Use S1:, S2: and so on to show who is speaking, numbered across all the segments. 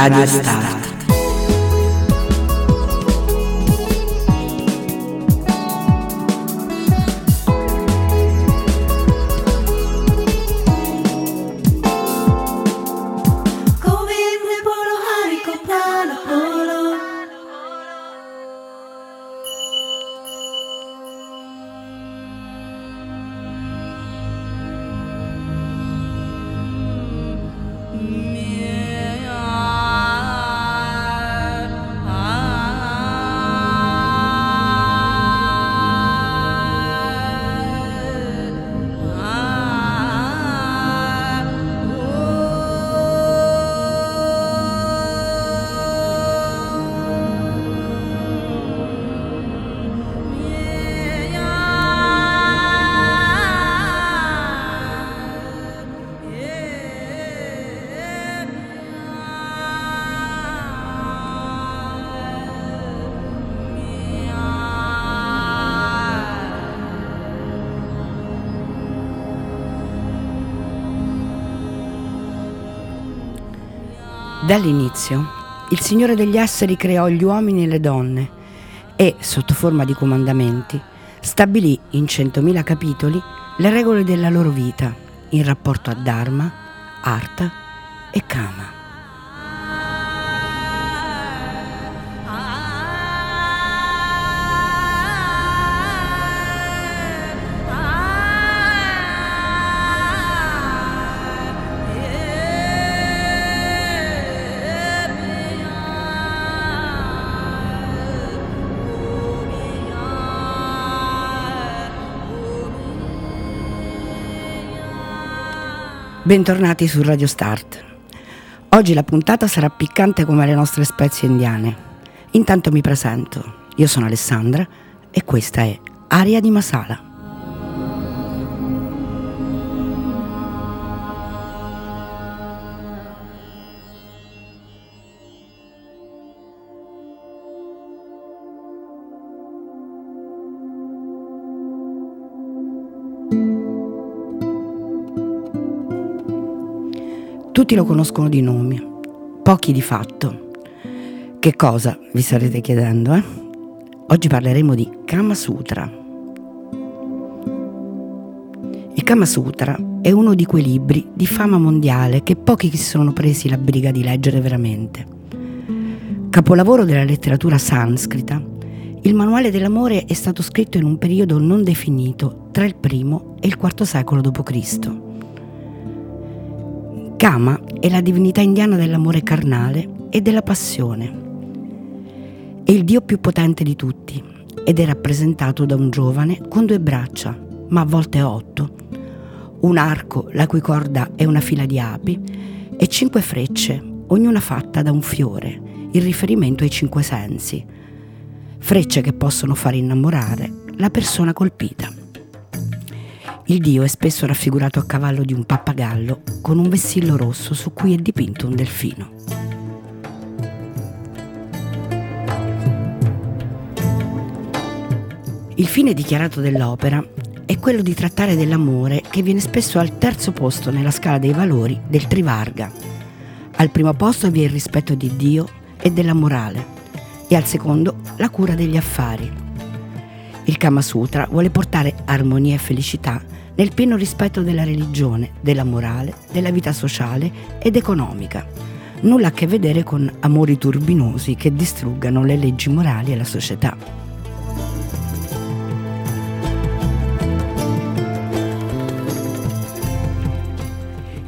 S1: Radio Start.
S2: Dall'inizio, il Signore degli esseri creò gli uomini e le donne e, sotto forma di comandamenti, stabilì in centomila capitoli le regole della loro vita in rapporto a Dharma, Artha e Kama. Bentornati su Radio Start. Oggi la puntata sarà piccante come le nostre spezie indiane. Intanto mi presento. Io sono Alessandra e questa è Aria di Masala. Tutti lo conoscono di nome, pochi di fatto. Che cosa, vi starete chiedendo, eh? Oggi parleremo di Kama Sutra. Il Kama Sutra è uno di quei libri di fama mondiale che pochi si sono presi la briga di leggere veramente. Capolavoro della letteratura sanscrita, il manuale dell'amore è stato scritto in un periodo non definito tra il primo e il IV secolo d.C. Kama è la divinità indiana dell'amore carnale e della passione. È il dio più potente di tutti ed è rappresentato da un giovane con due braccia, ma a volte otto, un arco la cui corda è una fila di api e cinque frecce, ognuna fatta da un fiore, in riferimento ai cinque sensi, frecce che possono far innamorare la persona colpita. Il dio è spesso raffigurato a cavallo di un pappagallo con un vessillo rosso su cui è dipinto un delfino. Il fine dichiarato dell'opera è quello di trattare dell'amore che viene spesso al terzo posto nella scala dei valori del Trivarga. Al primo posto vi è il rispetto di Dio e della morale e al secondo la cura degli affari. Il Kama Sutra vuole portare armonia e felicità nel pieno rispetto della religione, della morale, della vita sociale ed economica. Nulla a che vedere con amori turbinosi che distruggano le leggi morali e la società.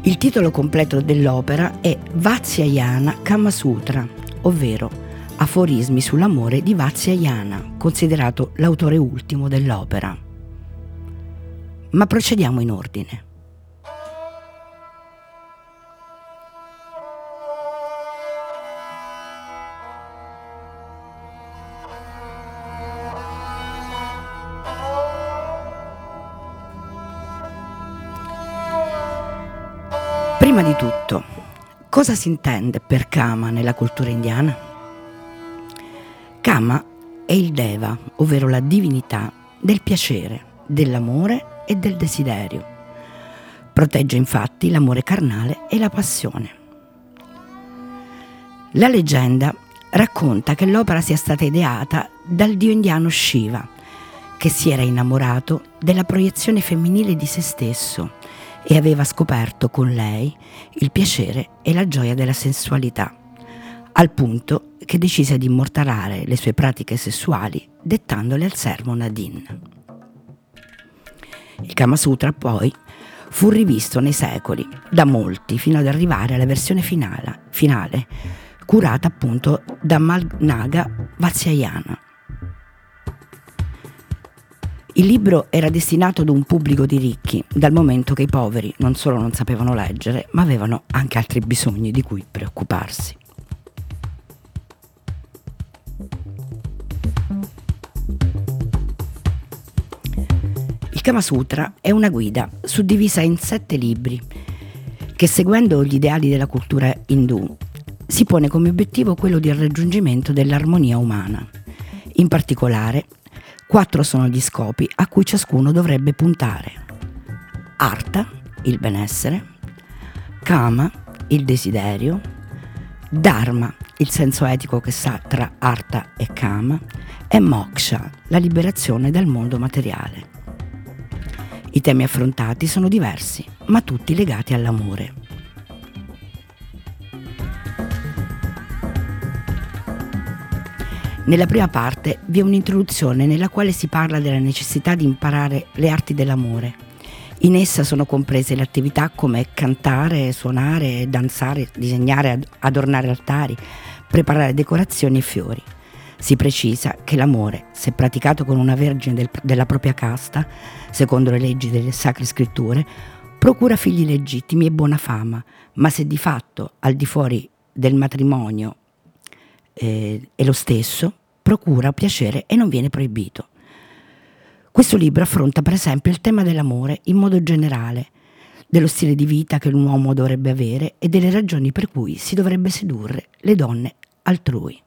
S2: Il titolo completo dell'opera è Vatsyayana Kama Sutra, ovvero Aforismi sull'amore di Vatsyayana, considerato l'autore ultimo dell'opera ma procediamo in ordine. Prima di tutto, cosa si intende per Kama nella cultura indiana? Kama è il Deva, ovvero la divinità del piacere, dell'amore e del desiderio. Protegge infatti l'amore carnale e la passione. La leggenda racconta che l'opera sia stata ideata dal dio indiano Shiva, che si era innamorato della proiezione femminile di se stesso e aveva scoperto con lei il piacere e la gioia della sensualità, al punto che decise di immortalare le sue pratiche sessuali dettandole al servo Nadine. Il Kama Sutra poi fu rivisto nei secoli da molti fino ad arrivare alla versione finale, finale curata appunto da Malnaga Vatsyayana. Il libro era destinato ad un pubblico di ricchi, dal momento che i poveri non solo non sapevano leggere, ma avevano anche altri bisogni di cui preoccuparsi. Kama Sutra è una guida suddivisa in sette libri che seguendo gli ideali della cultura indù si pone come obiettivo quello del raggiungimento dell'armonia umana. In particolare Quattro sono gli scopi a cui ciascuno dovrebbe puntare. Arta, il benessere, Kama, il desiderio, Dharma, il senso etico che sta tra Arta e Kama, e Moksha, la liberazione dal mondo materiale. I temi affrontati sono diversi, ma tutti legati all'amore. Nella prima parte vi è un'introduzione nella quale si parla della necessità di imparare le arti dell'amore. In essa sono comprese le attività come cantare, suonare, danzare, disegnare, adornare altari, preparare decorazioni e fiori. Si precisa che l'amore, se praticato con una vergine del, della propria casta, secondo le leggi delle sacre scritture, procura figli legittimi e buona fama, ma se di fatto al di fuori del matrimonio eh, è lo stesso, procura piacere e non viene proibito. Questo libro affronta per esempio il tema dell'amore in modo generale, dello stile di vita che un uomo dovrebbe avere e delle ragioni per cui si dovrebbe sedurre le donne altrui.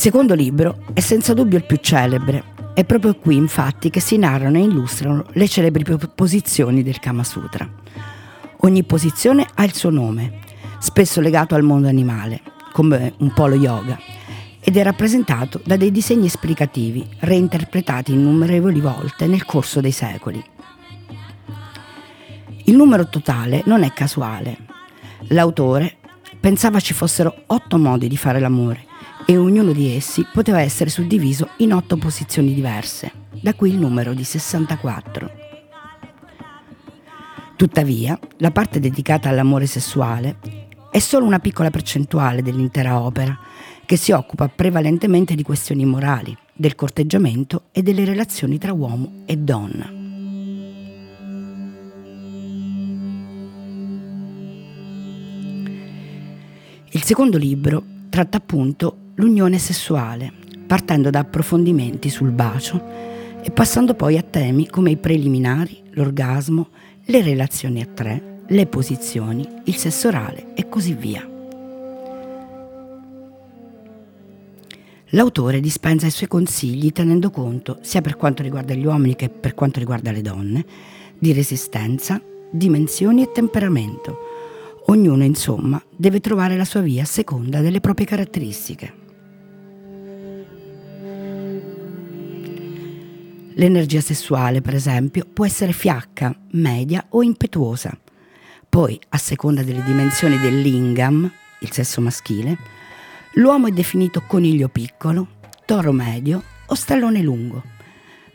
S2: Secondo libro è senza dubbio il più celebre. È proprio qui, infatti, che si narrano e illustrano le celebri posizioni del Kama Sutra. Ogni posizione ha il suo nome, spesso legato al mondo animale, come un po' lo yoga, ed è rappresentato da dei disegni esplicativi, reinterpretati innumerevoli volte nel corso dei secoli. Il numero totale non è casuale. L'autore pensava ci fossero otto modi di fare l'amore e ognuno di essi poteva essere suddiviso in otto posizioni diverse, da qui il numero di 64. Tuttavia, la parte dedicata all'amore sessuale è solo una piccola percentuale dell'intera opera, che si occupa prevalentemente di questioni morali, del corteggiamento e delle relazioni tra uomo e donna. Il secondo libro tratta appunto l'unione sessuale, partendo da approfondimenti sul bacio e passando poi a temi come i preliminari, l'orgasmo, le relazioni a tre, le posizioni, il sesso orale e così via. L'autore dispensa i suoi consigli tenendo conto, sia per quanto riguarda gli uomini che per quanto riguarda le donne, di resistenza, dimensioni e temperamento. Ognuno, insomma, deve trovare la sua via a seconda delle proprie caratteristiche. L'energia sessuale, per esempio, può essere fiacca, media o impetuosa. Poi, a seconda delle dimensioni del lingam, il sesso maschile, l'uomo è definito coniglio piccolo, toro medio o stallone lungo,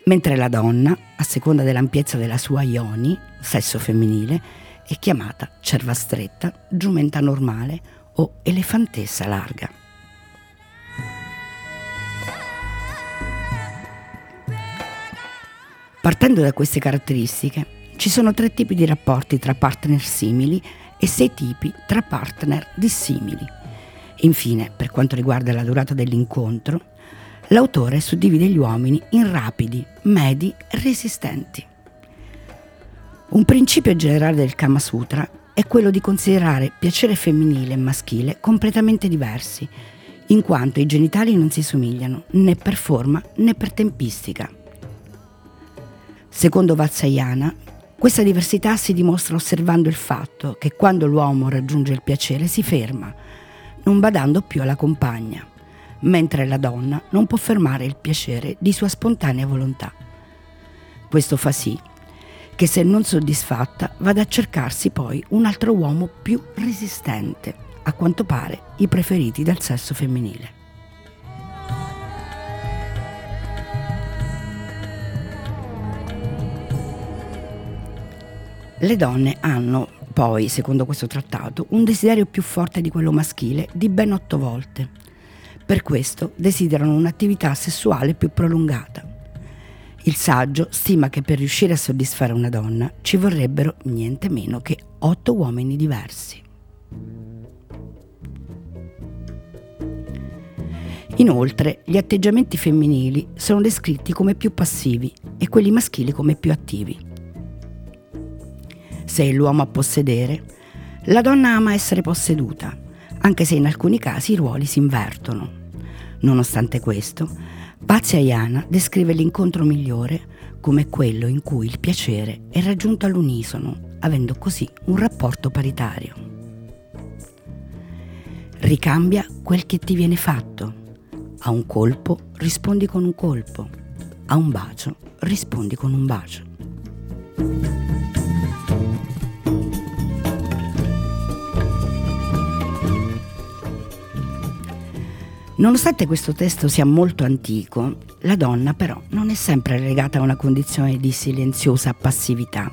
S2: mentre la donna, a seconda dell'ampiezza della sua ioni, sesso femminile, è chiamata cerva stretta, giumenta normale o elefantessa larga. Partendo da queste caratteristiche, ci sono tre tipi di rapporti tra partner simili e sei tipi tra partner dissimili. Infine, per quanto riguarda la durata dell'incontro, l'autore suddivide gli uomini in rapidi, medi e resistenti. Un principio generale del Kama Sutra è quello di considerare piacere femminile e maschile completamente diversi, in quanto i genitali non si somigliano né per forma né per tempistica. Secondo Vatsayana, questa diversità si dimostra osservando il fatto che quando l'uomo raggiunge il piacere si ferma, non badando più alla compagna, mentre la donna non può fermare il piacere di sua spontanea volontà. Questo fa sì che se non soddisfatta vada a cercarsi poi un altro uomo più resistente, a quanto pare i preferiti del sesso femminile. Le donne hanno poi, secondo questo trattato, un desiderio più forte di quello maschile di ben otto volte. Per questo desiderano un'attività sessuale più prolungata. Il saggio stima che per riuscire a soddisfare una donna ci vorrebbero niente meno che otto uomini diversi. Inoltre, gli atteggiamenti femminili sono descritti come più passivi e quelli maschili come più attivi. Se è l'uomo a possedere, la donna ama essere posseduta, anche se in alcuni casi i ruoli si invertono. Nonostante questo, Vatsayana descrive l'incontro migliore come quello in cui il piacere è raggiunto all'unisono, avendo così un rapporto paritario. Ricambia quel che ti viene fatto. A un colpo rispondi con un colpo. A un bacio rispondi con un bacio. Nonostante questo testo sia molto antico, la donna però non è sempre legata a una condizione di silenziosa passività.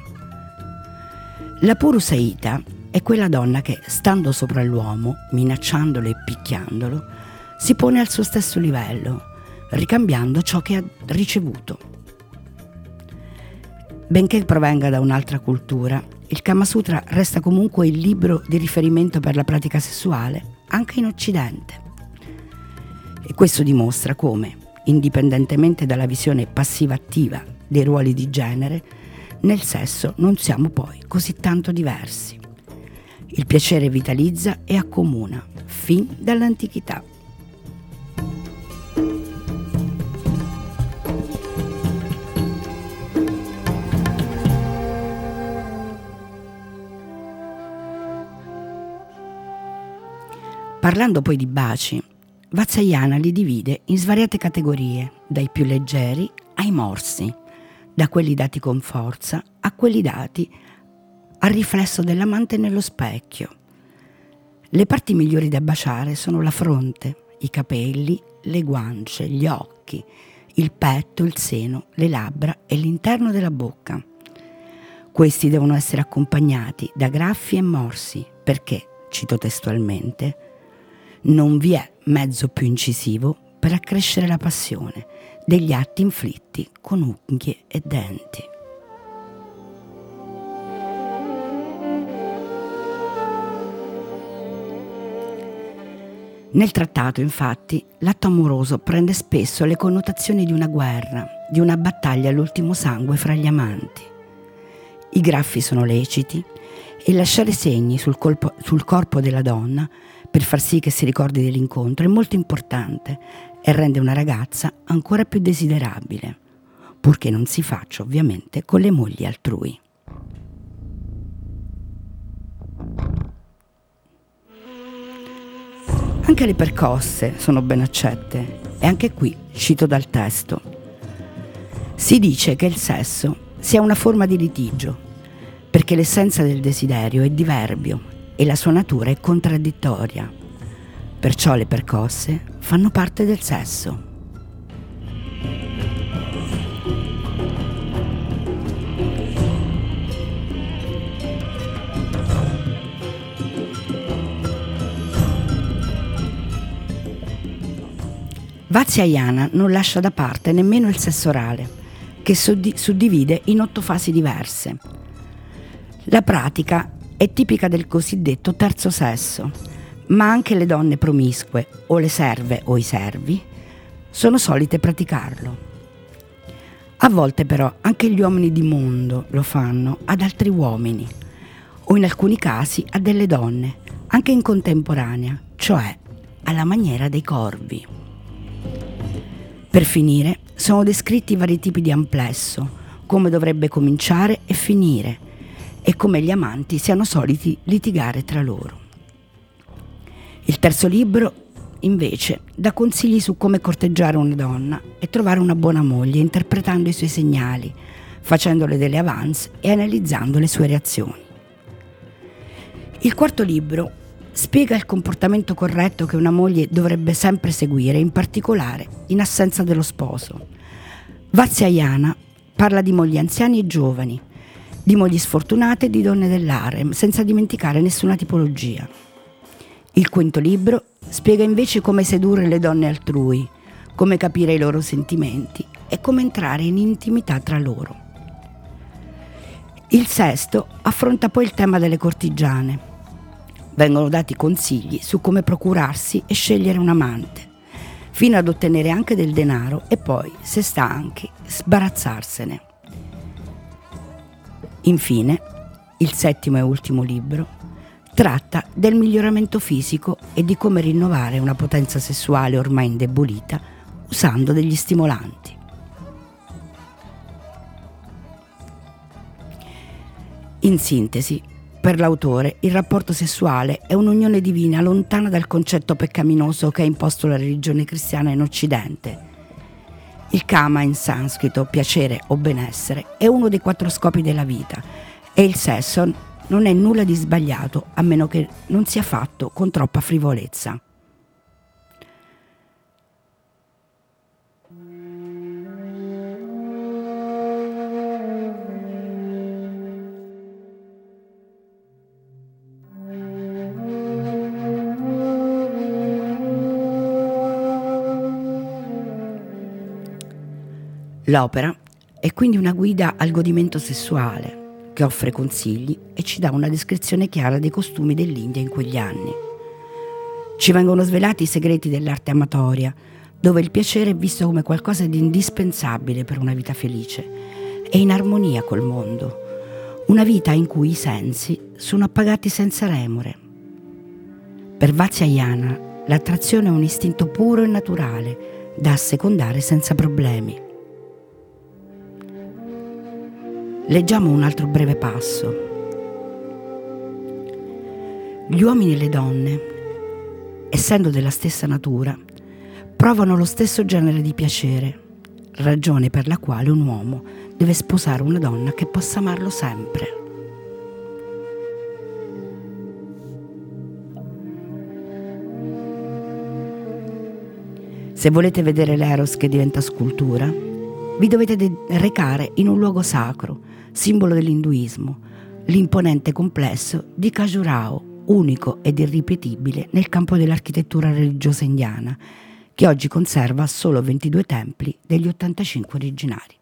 S2: La Purusaita è quella donna che, stando sopra l'uomo, minacciandolo e picchiandolo, si pone al suo stesso livello, ricambiando ciò che ha ricevuto. Benché provenga da un'altra cultura, il Kama Sutra resta comunque il libro di riferimento per la pratica sessuale anche in Occidente. E questo dimostra come, indipendentemente dalla visione passiva-attiva dei ruoli di genere, nel sesso non siamo poi così tanto diversi. Il piacere vitalizza e accomuna, fin dall'antichità. Parlando poi di baci, Vatsayana li divide in svariate categorie, dai più leggeri ai morsi, da quelli dati con forza a quelli dati al riflesso dell'amante nello specchio. Le parti migliori da baciare sono la fronte, i capelli, le guance, gli occhi, il petto, il seno, le labbra e l'interno della bocca. Questi devono essere accompagnati da graffi e morsi perché, cito testualmente, non vi è mezzo più incisivo per accrescere la passione degli atti inflitti con unghie e denti. Nel trattato, infatti, l'atto amoroso prende spesso le connotazioni di una guerra, di una battaglia all'ultimo sangue fra gli amanti. I graffi sono leciti e lasciare segni sul, colpo, sul corpo della donna per far sì che si ricordi dell'incontro è molto importante e rende una ragazza ancora più desiderabile, purché non si faccia ovviamente con le mogli altrui. Anche le percosse sono ben accette e anche qui cito dal testo. Si dice che il sesso sia una forma di litigio, perché l'essenza del desiderio è diverbio e la sua natura è contraddittoria. Perciò le percosse fanno parte del sesso. Vaziayana non lascia da parte nemmeno il sesso orale, che suddivide in otto fasi diverse. La pratica è tipica del cosiddetto terzo sesso, ma anche le donne promiscue o le serve o i servi sono solite praticarlo. A volte però anche gli uomini di mondo lo fanno ad altri uomini o in alcuni casi a delle donne, anche in contemporanea, cioè alla maniera dei corvi. Per finire, sono descritti vari tipi di amplesso, come dovrebbe cominciare e finire, e come gli amanti siano soliti litigare tra loro. Il terzo libro, invece, dà consigli su come corteggiare una donna e trovare una buona moglie, interpretando i suoi segnali, facendole delle avance e analizzando le sue reazioni. Il quarto libro spiega il comportamento corretto che una moglie dovrebbe sempre seguire, in particolare in assenza dello sposo. Vaziaiana parla di mogli anziani e giovani, di mogli sfortunate e di donne dell'arem, senza dimenticare nessuna tipologia. Il quinto libro spiega invece come sedurre le donne altrui, come capire i loro sentimenti e come entrare in intimità tra loro. Il sesto affronta poi il tema delle cortigiane, vengono dati consigli su come procurarsi e scegliere un amante, fino ad ottenere anche del denaro e poi, se stanchi, sbarazzarsene. Infine, il settimo e ultimo libro tratta del miglioramento fisico e di come rinnovare una potenza sessuale ormai indebolita usando degli stimolanti. In sintesi, per l'autore, il rapporto sessuale è un'unione divina lontana dal concetto peccaminoso che ha imposto la religione cristiana in Occidente. Il kama in sanscrito, piacere o benessere, è uno dei quattro scopi della vita e il sesso non è nulla di sbagliato a meno che non sia fatto con troppa frivolezza. L'opera è quindi una guida al godimento sessuale che offre consigli e ci dà una descrizione chiara dei costumi dell'India in quegli anni. Ci vengono svelati i segreti dell'arte amatoria, dove il piacere è visto come qualcosa di indispensabile per una vita felice e in armonia col mondo, una vita in cui i sensi sono appagati senza remore. Per Vatsyayana l'attrazione è un istinto puro e naturale da assecondare senza problemi. Leggiamo un altro breve passo. Gli uomini e le donne, essendo della stessa natura, provano lo stesso genere di piacere, ragione per la quale un uomo deve sposare una donna che possa amarlo sempre. Se volete vedere l'Eros che diventa scultura, vi dovete recare in un luogo sacro, simbolo dell'induismo, l'imponente complesso di Khajuraho, unico ed irripetibile nel campo dell'architettura religiosa indiana, che oggi conserva solo 22 templi degli 85 originari.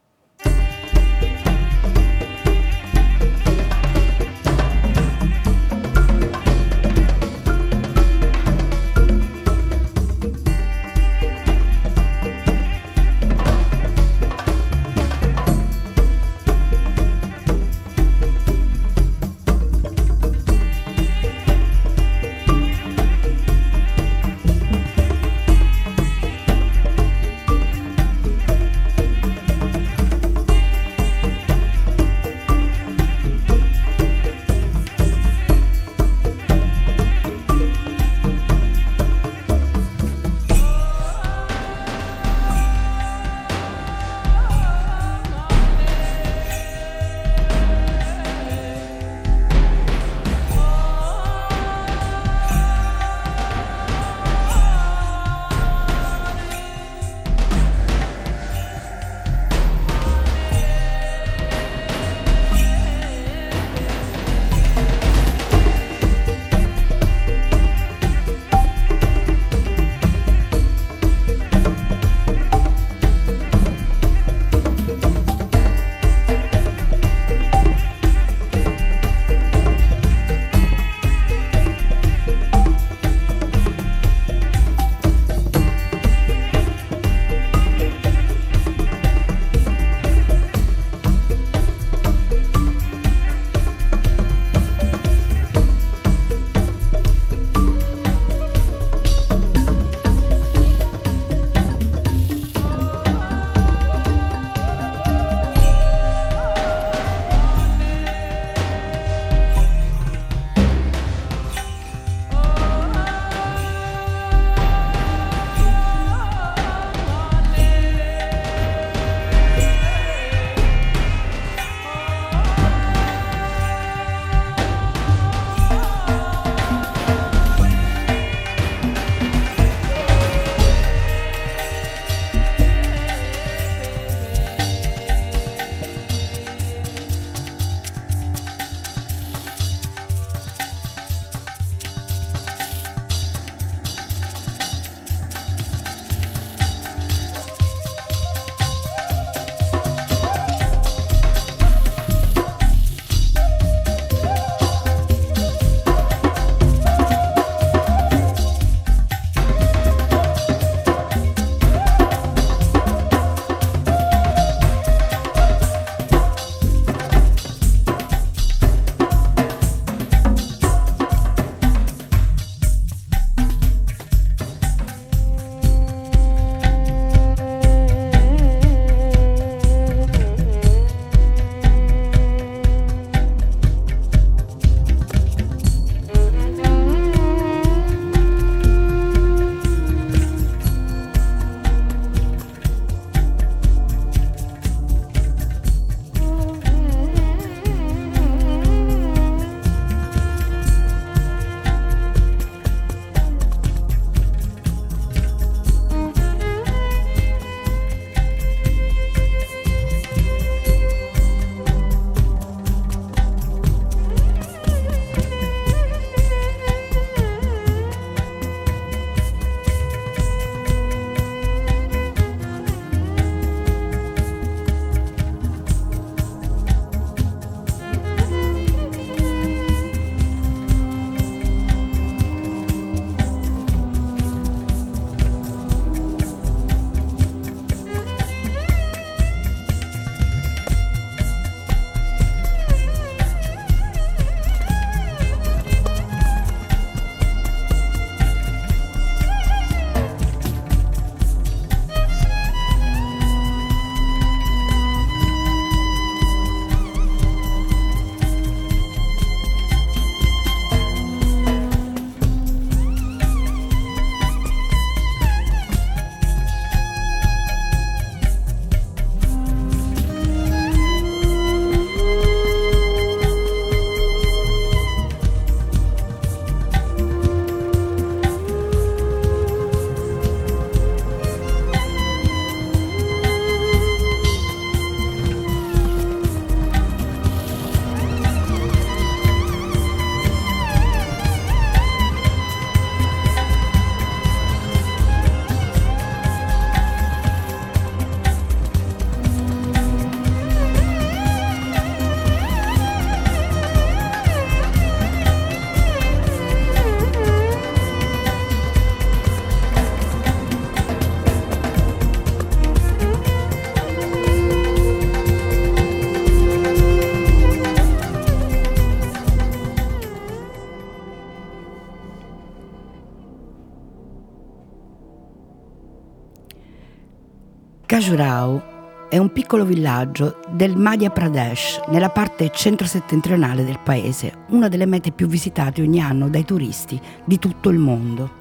S2: Khajurao è un piccolo villaggio del Madhya Pradesh, nella parte centro-settentrionale del paese, una delle mete più visitate ogni anno dai turisti di tutto il mondo.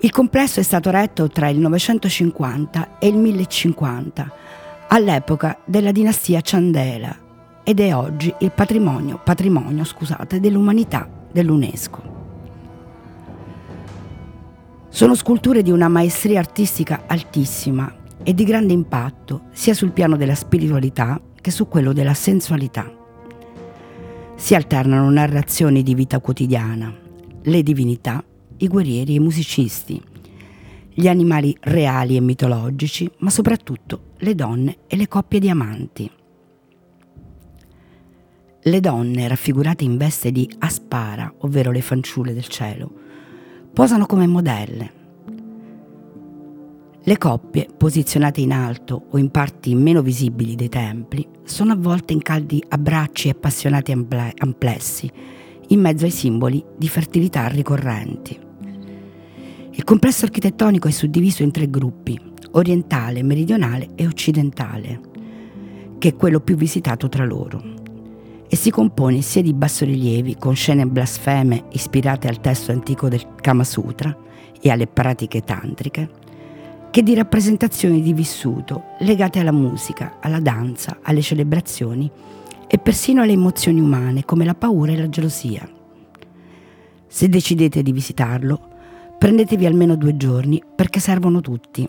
S2: Il complesso è stato retto tra il 950 e il 1050, all'epoca della dinastia Chandela, ed è oggi il patrimonio, patrimonio scusate, dell'umanità dell'UNESCO. Sono sculture di una maestria artistica altissima e di grande impatto sia sul piano della spiritualità che su quello della sensualità. Si alternano narrazioni di vita quotidiana, le divinità, i guerrieri e i musicisti, gli animali reali e mitologici, ma soprattutto le donne e le coppie di amanti. Le donne, raffigurate in veste di aspara, ovvero le fanciulle del cielo, posano come modelle. Le coppie, posizionate in alto o in parti meno visibili dei templi, sono avvolte in caldi abbracci e appassionati amplessi, in mezzo ai simboli di fertilità ricorrenti. Il complesso architettonico è suddiviso in tre gruppi, orientale, meridionale e occidentale, che è quello più visitato tra loro e si compone sia di bassorilievi con scene blasfeme ispirate al testo antico del Kama Sutra e alle pratiche tantriche, che di rappresentazioni di vissuto legate alla musica, alla danza, alle celebrazioni e persino alle emozioni umane come la paura e la gelosia. Se decidete di visitarlo, prendetevi almeno due giorni perché servono tutti.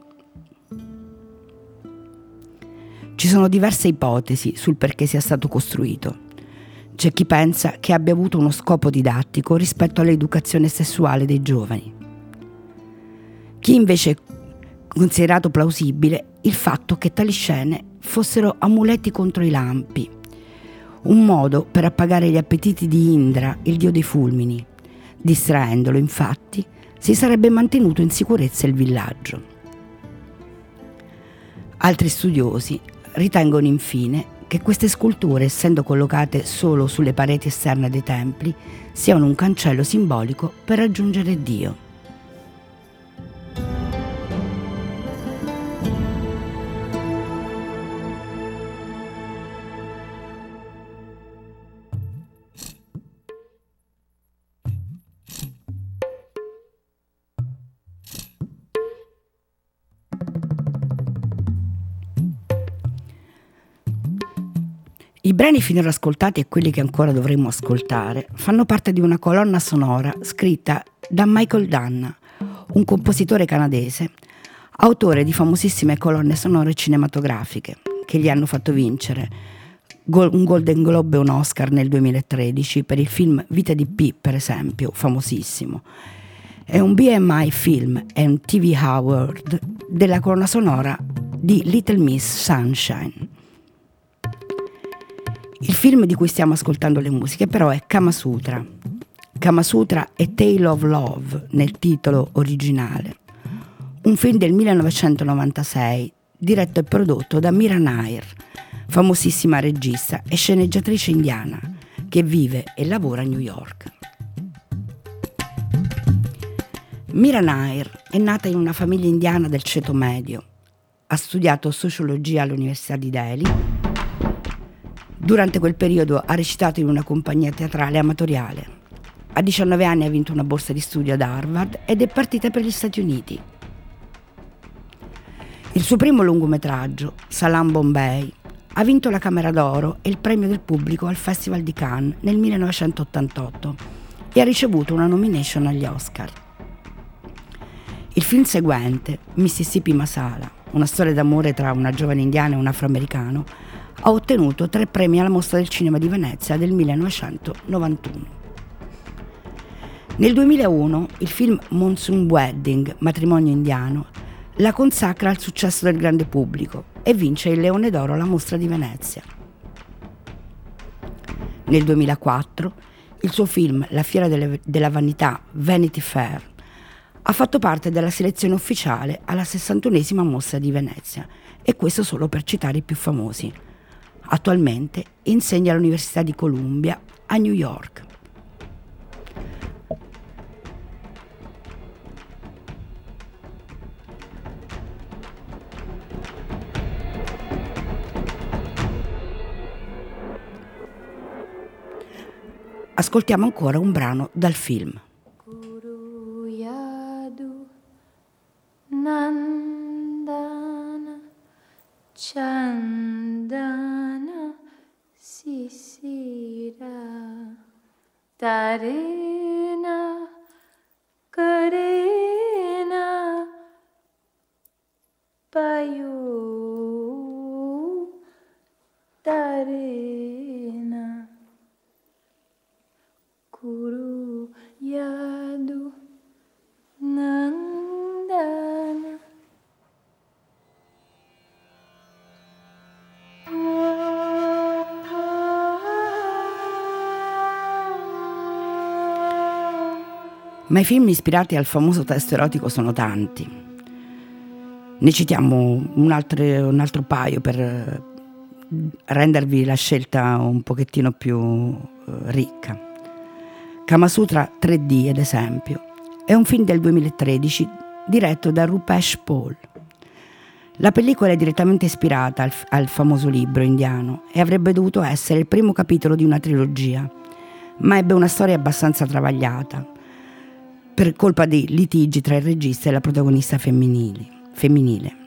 S2: Ci sono diverse ipotesi sul perché sia stato costruito. C'è chi pensa che abbia avuto uno scopo didattico rispetto all'educazione sessuale dei giovani. Chi invece considerato plausibile il fatto che tali scene fossero amuleti contro i lampi, un modo per appagare gli appetiti di Indra, il dio dei fulmini. Distraendolo, infatti, si sarebbe mantenuto in sicurezza il villaggio. Altri studiosi ritengono infine che queste sculture, essendo collocate solo sulle pareti esterne dei templi, siano un cancello simbolico per raggiungere Dio. I brani finora ascoltati e quelli che ancora dovremo ascoltare fanno parte di una colonna sonora scritta da Michael Danna, un compositore canadese, autore di famosissime colonne sonore cinematografiche che gli hanno fatto vincere un Golden Globe e un Oscar nel 2013 per il film Vita di P, per esempio, famosissimo. È un BMI Film e un TV Award della colonna sonora di Little Miss Sunshine. Il film di cui stiamo ascoltando le musiche però è Kama Sutra. Kama Sutra è Tale of Love nel titolo originale. Un film del 1996 diretto e prodotto da Mira Nair, famosissima regista e sceneggiatrice indiana che vive e lavora a New York. Mira Nair è nata in una famiglia indiana del ceto medio. Ha studiato sociologia all'Università di Delhi Durante quel periodo ha recitato in una compagnia teatrale amatoriale. A 19 anni ha vinto una borsa di studio ad Harvard ed è partita per gli Stati Uniti. Il suo primo lungometraggio, Salam Bombay, ha vinto la Camera d'Oro e il premio del pubblico al Festival di Cannes nel 1988 e ha ricevuto una nomination agli Oscar. Il film seguente, Mississippi Masala, una storia d'amore tra una giovane indiana e un afroamericano, ha ottenuto tre premi alla Mostra del Cinema di Venezia del 1991. Nel 2001 il film Monsoon Wedding, matrimonio indiano, la consacra al successo del grande pubblico e vince il Leone d'Oro alla Mostra di Venezia. Nel 2004 il suo film La fiera delle, della vanità, Vanity Fair, ha fatto parte della selezione ufficiale alla 61esima Mostra di Venezia e questo solo per citare i più famosi. Attualmente insegna all'Università di Columbia a New York. Ascoltiamo ancora un brano dal film. Ma i film ispirati al famoso testo erotico sono tanti. Ne citiamo un altro, un altro paio per eh, rendervi la scelta un pochettino più eh, ricca. Kamasutra 3D, ad esempio, è un film del 2013 diretto da Rupesh Paul. La pellicola è direttamente ispirata al, al, famoso libro indiano e avrebbe dovuto essere il primo capitolo di una trilogia, ma ebbe una storia abbastanza travagliata per colpa dei litigi tra il regista e la protagonista femminile.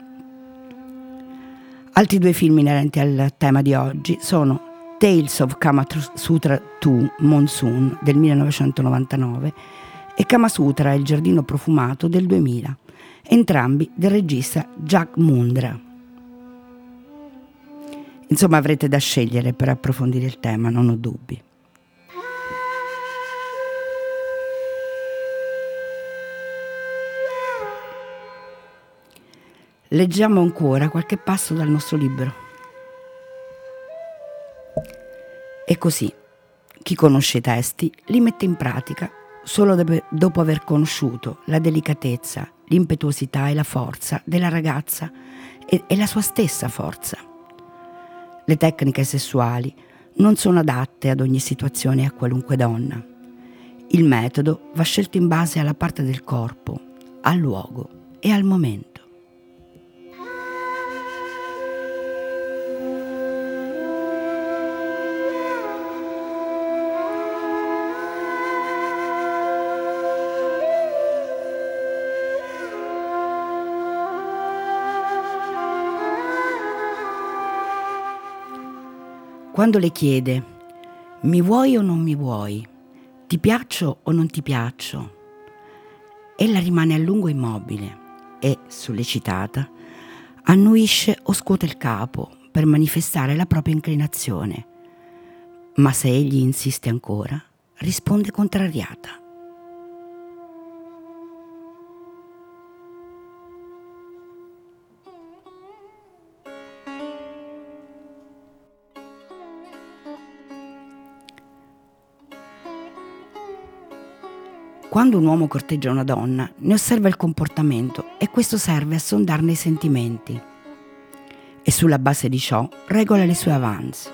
S2: Altri due film inerenti al tema di oggi sono Tales of Kama Sutra 2 Monsoon del 1999 e Kama Sutra Il giardino profumato del 2000, entrambi del regista Jack Mundra. Insomma avrete da scegliere per approfondire il tema, non ho dubbi. Leggiamo ancora qualche passo dal nostro libro. E così, chi conosce i testi li mette in pratica solo dopo aver conosciuto la delicatezza, l'impetuosità e la forza della ragazza e, e la sua stessa forza. Le tecniche sessuali non sono adatte ad ogni situazione e a qualunque donna. Il metodo va scelto in base alla parte del corpo, al luogo e al momento. Quando le chiede mi vuoi o non mi vuoi, ti piaccio o non ti piaccio, ella rimane a lungo immobile e, sollecitata, annuisce o scuote il capo per manifestare la propria inclinazione. Ma se egli insiste ancora, risponde contrariata. Quando un uomo corteggia una donna, ne osserva il comportamento e questo serve a sondarne i sentimenti. E sulla base di ciò regola le sue avance.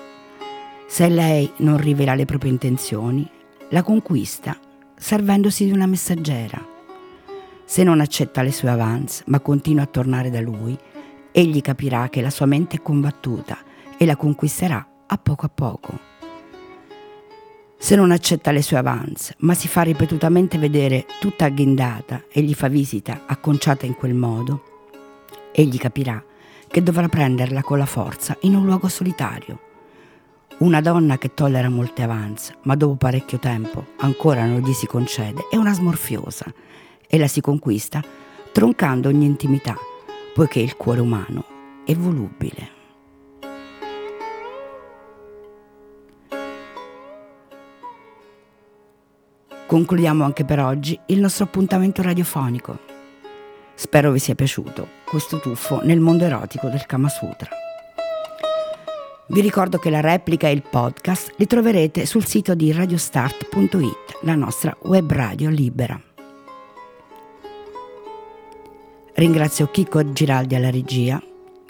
S2: Se lei non rivela le proprie intenzioni, la conquista servendosi di una messaggera. Se non accetta le sue avance, ma continua a tornare da lui, egli capirà che la sua mente è combattuta e la conquisterà a poco a poco. Se non accetta le sue avance, ma si fa ripetutamente vedere tutta agghindata e gli fa visita acconciata in quel modo, egli capirà che dovrà prenderla con la forza in un luogo solitario. Una donna che tollera molte avance, ma dopo parecchio tempo ancora non gli si concede, è una smorfiosa e la si conquista troncando ogni intimità, poiché il cuore umano è volubile. Concludiamo anche per oggi il nostro appuntamento radiofonico. Spero vi sia piaciuto questo tuffo nel mondo erotico del Kama Sutra. Vi ricordo che la replica e il podcast li troverete sul sito di radiostart.it, la nostra web radio libera. Ringrazio Chico Giraldi alla regia,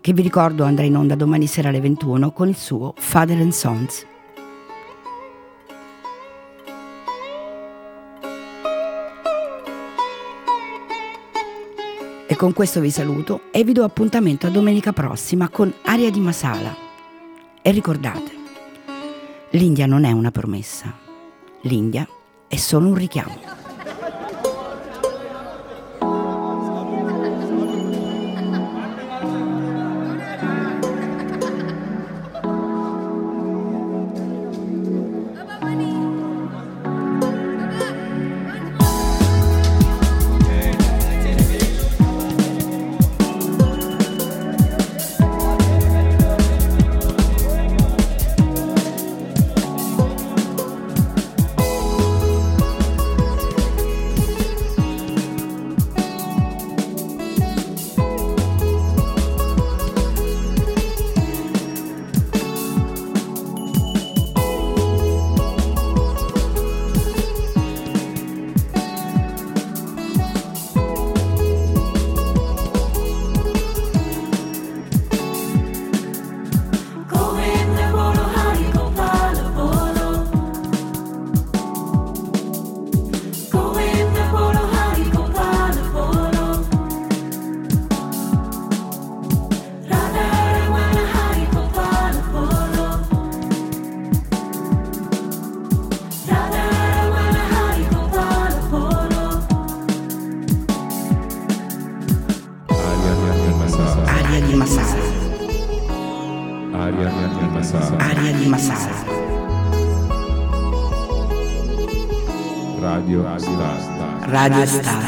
S2: che vi ricordo andrà in onda domani sera alle 21 con il suo Father and Sons. Con questo vi saluto e vi do appuntamento a domenica prossima con Aria di Masala. E ricordate, l'India non è una promessa,
S3: L'India è solo un richiamo.
S4: Radio Star.
S2: Radio Star.